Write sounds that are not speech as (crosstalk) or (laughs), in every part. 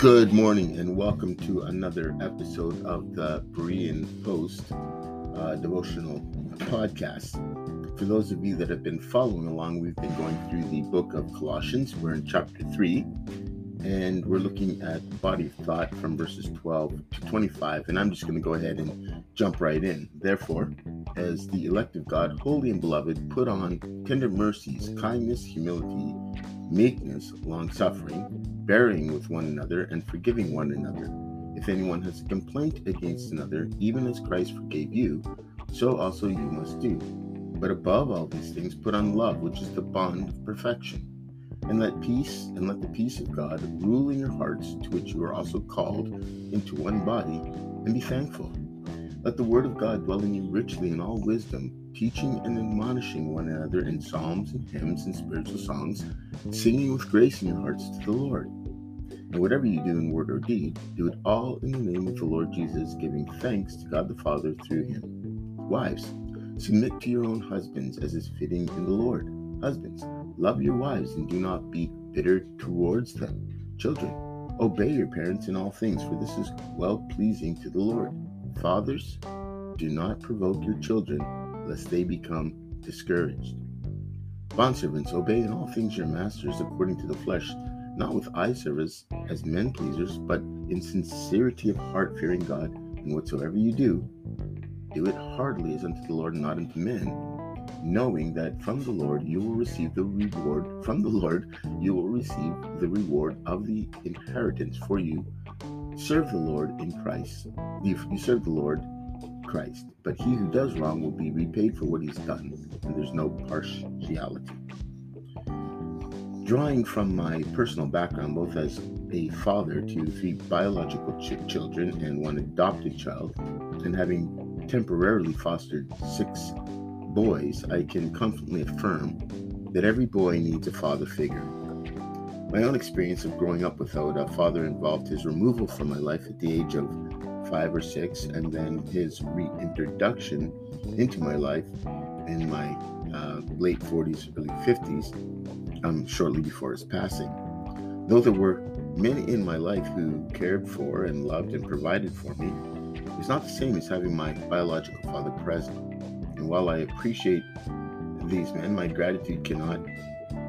Good morning and welcome to another episode of the Berean Post uh, devotional podcast. For those of you that have been following along, we've been going through the book of Colossians. We're in chapter 3 and we're looking at body of thought from verses 12 to 25. And I'm just going to go ahead and jump right in. Therefore, as the elect of God, holy and beloved, put on tender mercies, kindness, humility, meekness, long suffering, bearing with one another, and forgiving one another. If anyone has a complaint against another, even as Christ forgave you, so also you must do. But above all these things, put on love, which is the bond of perfection. And let peace and let the peace of God rule in your hearts, to which you are also called into one body, and be thankful. Let the word of God dwell in you richly in all wisdom teaching and admonishing one another in psalms and hymns and spiritual songs, singing with grace in your hearts to the Lord. And whatever you do in word or deed, do it all in the name of the Lord Jesus, giving thanks to God the Father through him. Wives, submit to your own husbands as is fitting in the Lord. Husbands, love your wives and do not be bitter towards them. Children, obey your parents in all things, for this is well pleasing to the Lord. Fathers, do not provoke your children lest they become discouraged. Bondservants, obey in all things your masters according to the flesh, not with eye service as men pleasers, but in sincerity of heart, fearing God. And whatsoever you do, do it heartily as unto the Lord and not unto men, knowing that from the Lord you will receive the reward. From the Lord you will receive the reward of the inheritance for you. Serve the Lord in Christ. You, you serve the Lord Christ, but he who does wrong will be repaid for what he's done, and there's no partiality. Drawing from my personal background, both as a father to three biological ch- children and one adopted child, and having temporarily fostered six boys, I can confidently affirm that every boy needs a father figure. My own experience of growing up without a father involved his removal from my life at the age of five or six, and then his reintroduction into my life in my uh, late 40s, early 50s, um, shortly before his passing. Though there were many in my life who cared for and loved and provided for me, it's not the same as having my biological father present. And while I appreciate these men, my gratitude cannot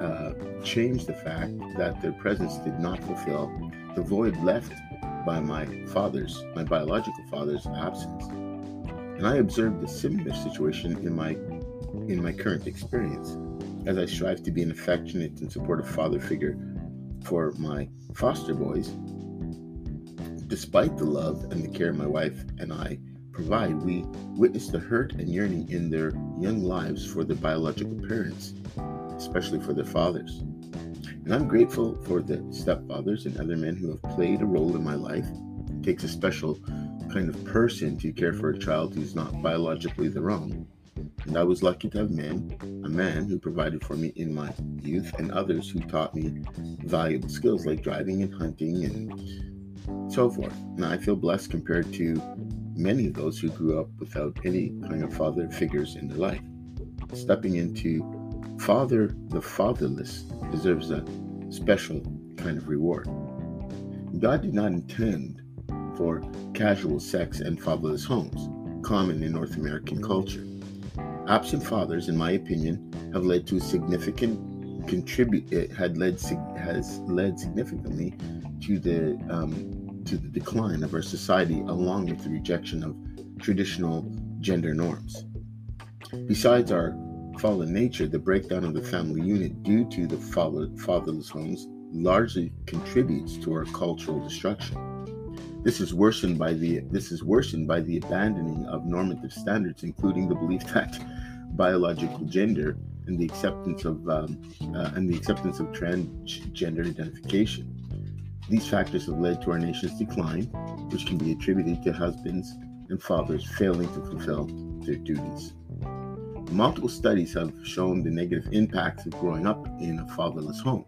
uh, change the fact that their presence did not fulfill the void left by my father's, my biological father's absence. And I observed a similar situation in my in my current experience as I strive to be an affectionate and supportive father figure for my foster boys. Despite the love and the care my wife and I provide, we witness the hurt and yearning in their young lives for their biological parents, especially for their fathers. And I'm grateful for the stepfathers and other men who have played a role in my life. It takes a special kind of person to care for a child who's not biologically their own. And I was lucky to have men, a man who provided for me in my youth, and others who taught me valuable skills like driving and hunting and so forth. Now I feel blessed compared to many of those who grew up without any kind of father figures in their life. Stepping into Father the fatherless deserves a special kind of reward. God did not intend for casual sex and fatherless homes, common in North American culture. Absent fathers, in my opinion, have led to significant contribute it had led has led significantly to the um, to the decline of our society, along with the rejection of traditional gender norms. Besides our fallen nature, the breakdown of the family unit due to the fatherless homes largely contributes to our cultural destruction. This is worsened by the this is worsened by the abandoning of normative standards, including the belief (laughs) that biological gender and the acceptance of um, uh, and the acceptance of transgender identification. These factors have led to our nation's decline, which can be attributed to husbands and fathers failing to fulfill their duties. Multiple studies have shown the negative impacts of growing up in a fatherless home.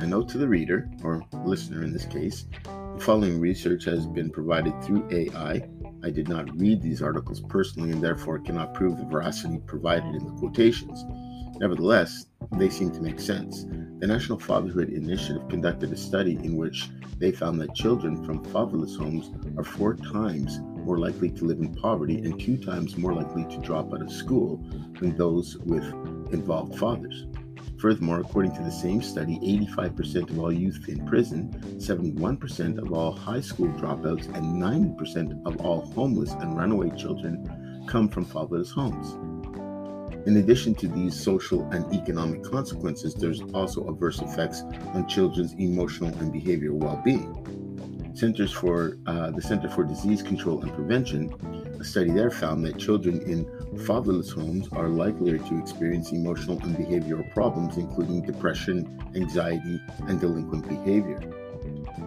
A note to the reader, or listener in this case, the following research has been provided through AI. I did not read these articles personally and therefore cannot prove the veracity provided in the quotations. Nevertheless, they seem to make sense. The National Fatherhood Initiative conducted a study in which they found that children from fatherless homes are four times more likely to live in poverty and two times more likely to drop out of school than those with involved fathers. Furthermore, according to the same study, 85% of all youth in prison, 71% of all high school dropouts, and 90% of all homeless and runaway children come from fatherless homes. In addition to these social and economic consequences, there's also adverse effects on children's emotional and behavioral well-being. Centers for uh, the Center for Disease Control and Prevention, a study there found that children in fatherless homes are likelier to experience emotional and behavioral problems, including depression, anxiety, and delinquent behavior.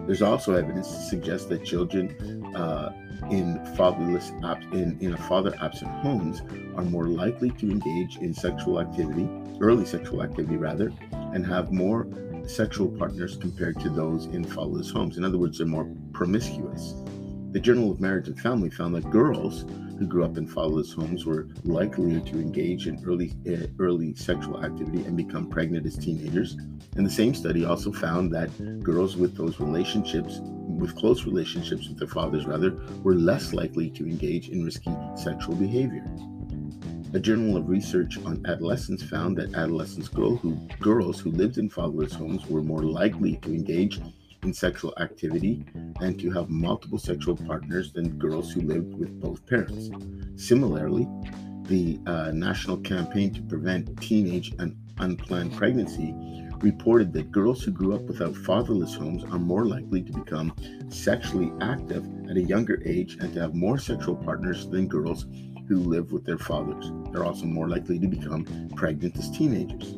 There's also evidence to suggest that children uh, in fatherless in, in a father absent homes are more likely to engage in sexual activity, early sexual activity rather, and have more sexual partners compared to those in fatherless homes. In other words, they're more promiscuous. The Journal of Marriage and Family found that girls who grew up in fatherless homes were likelier to engage in early uh, early sexual activity and become pregnant as teenagers. And the same study also found that girls with those relationships, with close relationships with their fathers rather, were less likely to engage in risky sexual behavior. A journal of research on adolescents found that adolescent girl who, girls who lived in fatherless homes were more likely to engage in sexual activity and to have multiple sexual partners than girls who lived with both parents. Similarly, the uh, National Campaign to Prevent Teenage and Unplanned Pregnancy reported that girls who grew up without fatherless homes are more likely to become sexually active at a younger age and to have more sexual partners than girls who live with their fathers. They're also more likely to become pregnant as teenagers.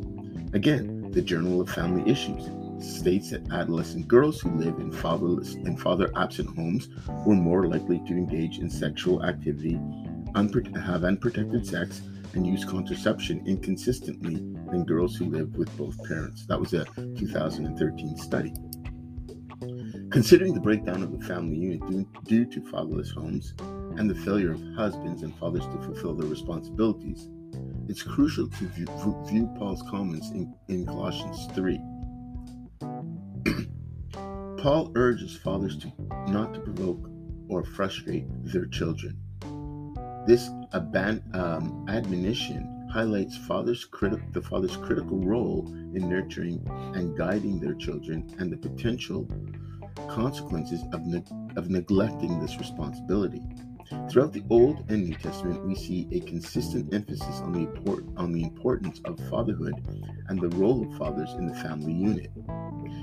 Again, the Journal of Family Issues states that adolescent girls who live in fatherless and father absent homes were more likely to engage in sexual activity, have unprotected sex, and use contraception inconsistently than girls who live with both parents. That was a 2013 study. Considering the breakdown of the family unit due, due to fatherless homes and the failure of husbands and fathers to fulfill their responsibilities, it's crucial to view, view Paul's comments in, in Colossians 3 Paul urges fathers to not to provoke or frustrate their children. This aban- um, admonition highlights father's criti- the father's critical role in nurturing and guiding their children and the potential consequences of, ne- of neglecting this responsibility. Throughout the Old and New Testament, we see a consistent emphasis on the, import- on the importance of fatherhood and the role of fathers in the family unit.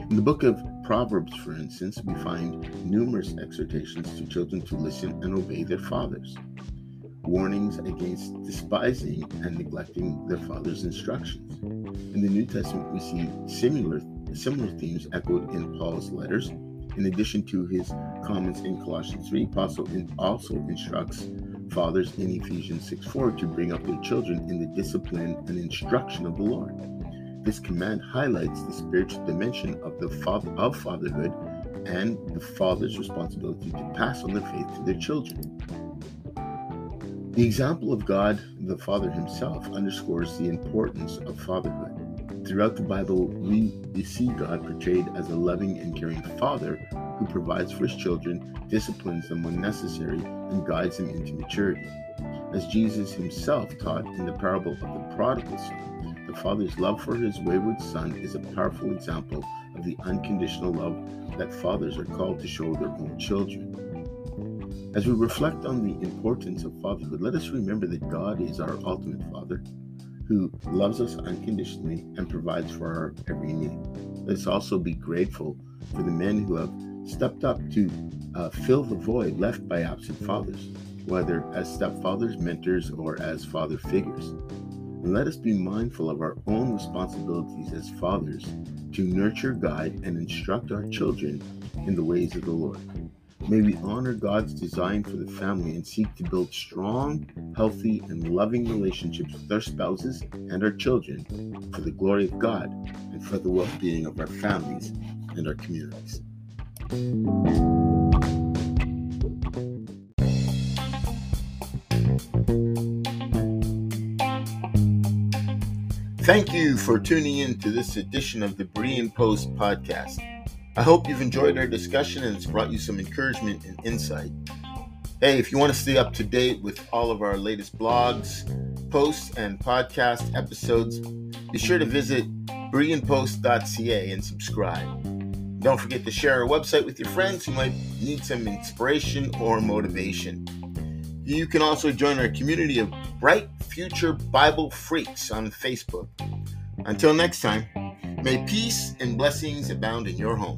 In the book of Proverbs, for instance, we find numerous exhortations to children to listen and obey their fathers, warnings against despising and neglecting their father's instructions. In the New Testament, we see similar, similar themes echoed in Paul's letters. In addition to his comments in Colossians 3, Apostle also instructs fathers in Ephesians 6 4 to bring up their children in the discipline and instruction of the Lord. This command highlights the spiritual dimension of the father of fatherhood and the father's responsibility to pass on the faith to their children. The example of God the Father himself underscores the importance of fatherhood. Throughout the Bible, we see God portrayed as a loving and caring father who provides for his children, disciplines them when necessary, and guides them into maturity. As Jesus himself taught in the parable of the prodigal son, the Father's love for his wayward son is a powerful example of the unconditional love that fathers are called to show their own children. As we reflect on the importance of fatherhood, let us remember that God is our ultimate Father who loves us unconditionally and provides for our every need. Let us also be grateful for the men who have stepped up to uh, fill the void left by absent fathers, whether as stepfathers, mentors, or as father figures. And let us be mindful of our own responsibilities as fathers to nurture, guide, and instruct our children in the ways of the Lord. May we honor God's design for the family and seek to build strong, healthy, and loving relationships with our spouses and our children for the glory of God and for the well being of our families and our communities. Thank you for tuning in to this edition of the Berean Post podcast. I hope you've enjoyed our discussion and it's brought you some encouragement and insight. Hey, if you want to stay up to date with all of our latest blogs, posts, and podcast episodes, be sure to visit bereanpost.ca and subscribe. Don't forget to share our website with your friends who might need some inspiration or motivation. You can also join our community of bright future Bible freaks on Facebook. Until next time, may peace and blessings abound in your home.